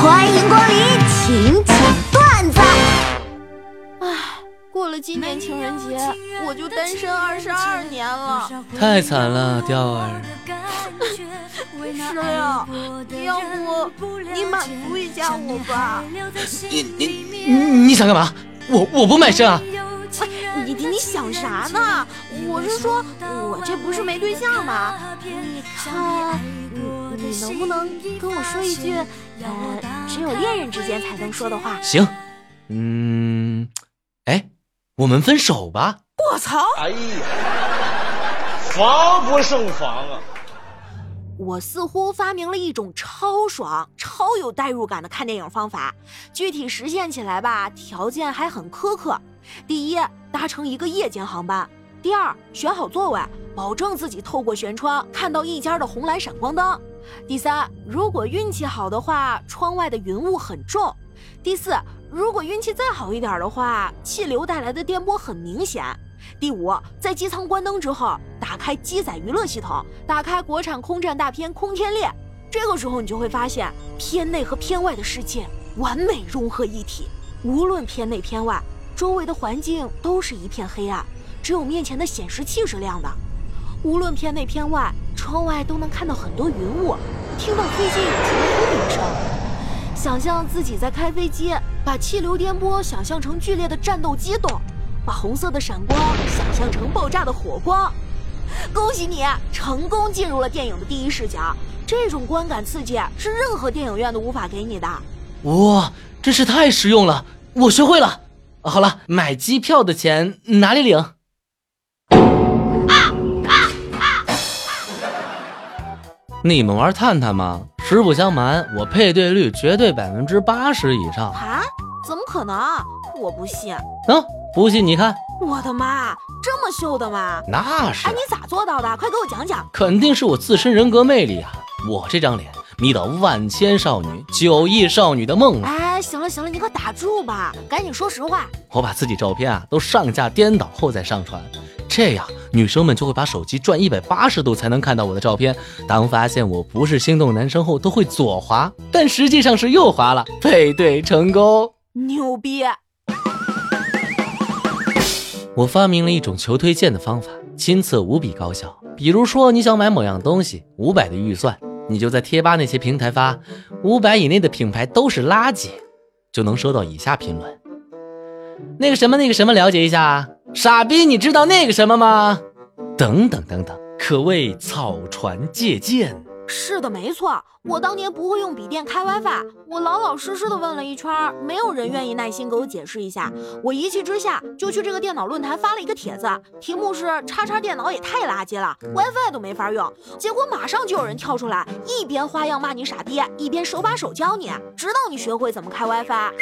欢迎光临请讲段子。唉，过了今年情人节，我就单身二十二年了。太惨了，钓儿。石榴，要不你满足一下我吧？你你你你想干嘛？我我不卖身啊！你想啥呢？我是说，我这不是没对象吗？你看，你你能不能跟我说一句，呃，只有恋人之间才能说的话？行，嗯，哎，我们分手吧。我操！哎呀，防不胜防啊！我似乎发明了一种超爽、超有代入感的看电影方法，具体实现起来吧，条件还很苛刻。第一，搭乘一个夜间航班；第二，选好座位，保证自己透过舷窗看到一家的红蓝闪光灯；第三，如果运气好的话，窗外的云雾很重；第四，如果运气再好一点的话，气流带来的电波很明显。第五，在机舱关灯之后，打开机载娱乐系统，打开国产空战大片《空天猎》。这个时候，你就会发现片内和片外的世界完美融合一体。无论片内片外，周围的环境都是一片黑暗，只有面前的显示器是亮的。无论片内片外，窗外都能看到很多云雾，听到飞机引擎的轰鸣声。想象自己在开飞机，把气流颠簸想象成剧烈的战斗机动。把红色的闪光想象成爆炸的火光，恭喜你成功进入了电影的第一视角。这种观感刺激是任何电影院都无法给你的。哇，真是太实用了，我学会了。好了，买机票的钱哪里领？你们玩探探吗？实不相瞒，我配对率绝对百分之八十以上。啊？怎么可能？我不信。嗯。不信你看，我的妈，这么秀的吗？那是。哎，你咋做到的？快给我讲讲。肯定是我自身人格魅力啊！我这张脸迷倒万千少女、九亿少女的梦了。哎，行了行了，你可打住吧，赶紧说实话。我把自己照片啊都上架颠倒后再上传，这样女生们就会把手机转一百八十度才能看到我的照片。当发现我不是心动男生后，都会左滑，但实际上是右滑了。配对成功，牛逼！我发明了一种求推荐的方法，亲测无比高效。比如说，你想买某样东西，五百的预算，你就在贴吧那些平台发五百以内的品牌都是垃圾，就能收到以下评论：那个什么那个什么，了解一下。傻逼，你知道那个什么吗？等等等等，可谓草船借箭。是的，没错。我当年不会用笔电开 WiFi，我老老实实的问了一圈，没有人愿意耐心给我解释一下。我一气之下就去这个电脑论坛发了一个帖子，题目是“叉叉电脑也太垃圾了，WiFi 都没法用”。结果马上就有人跳出来，一边花样骂你傻逼，一边手把手教你，直到你学会怎么开 WiFi。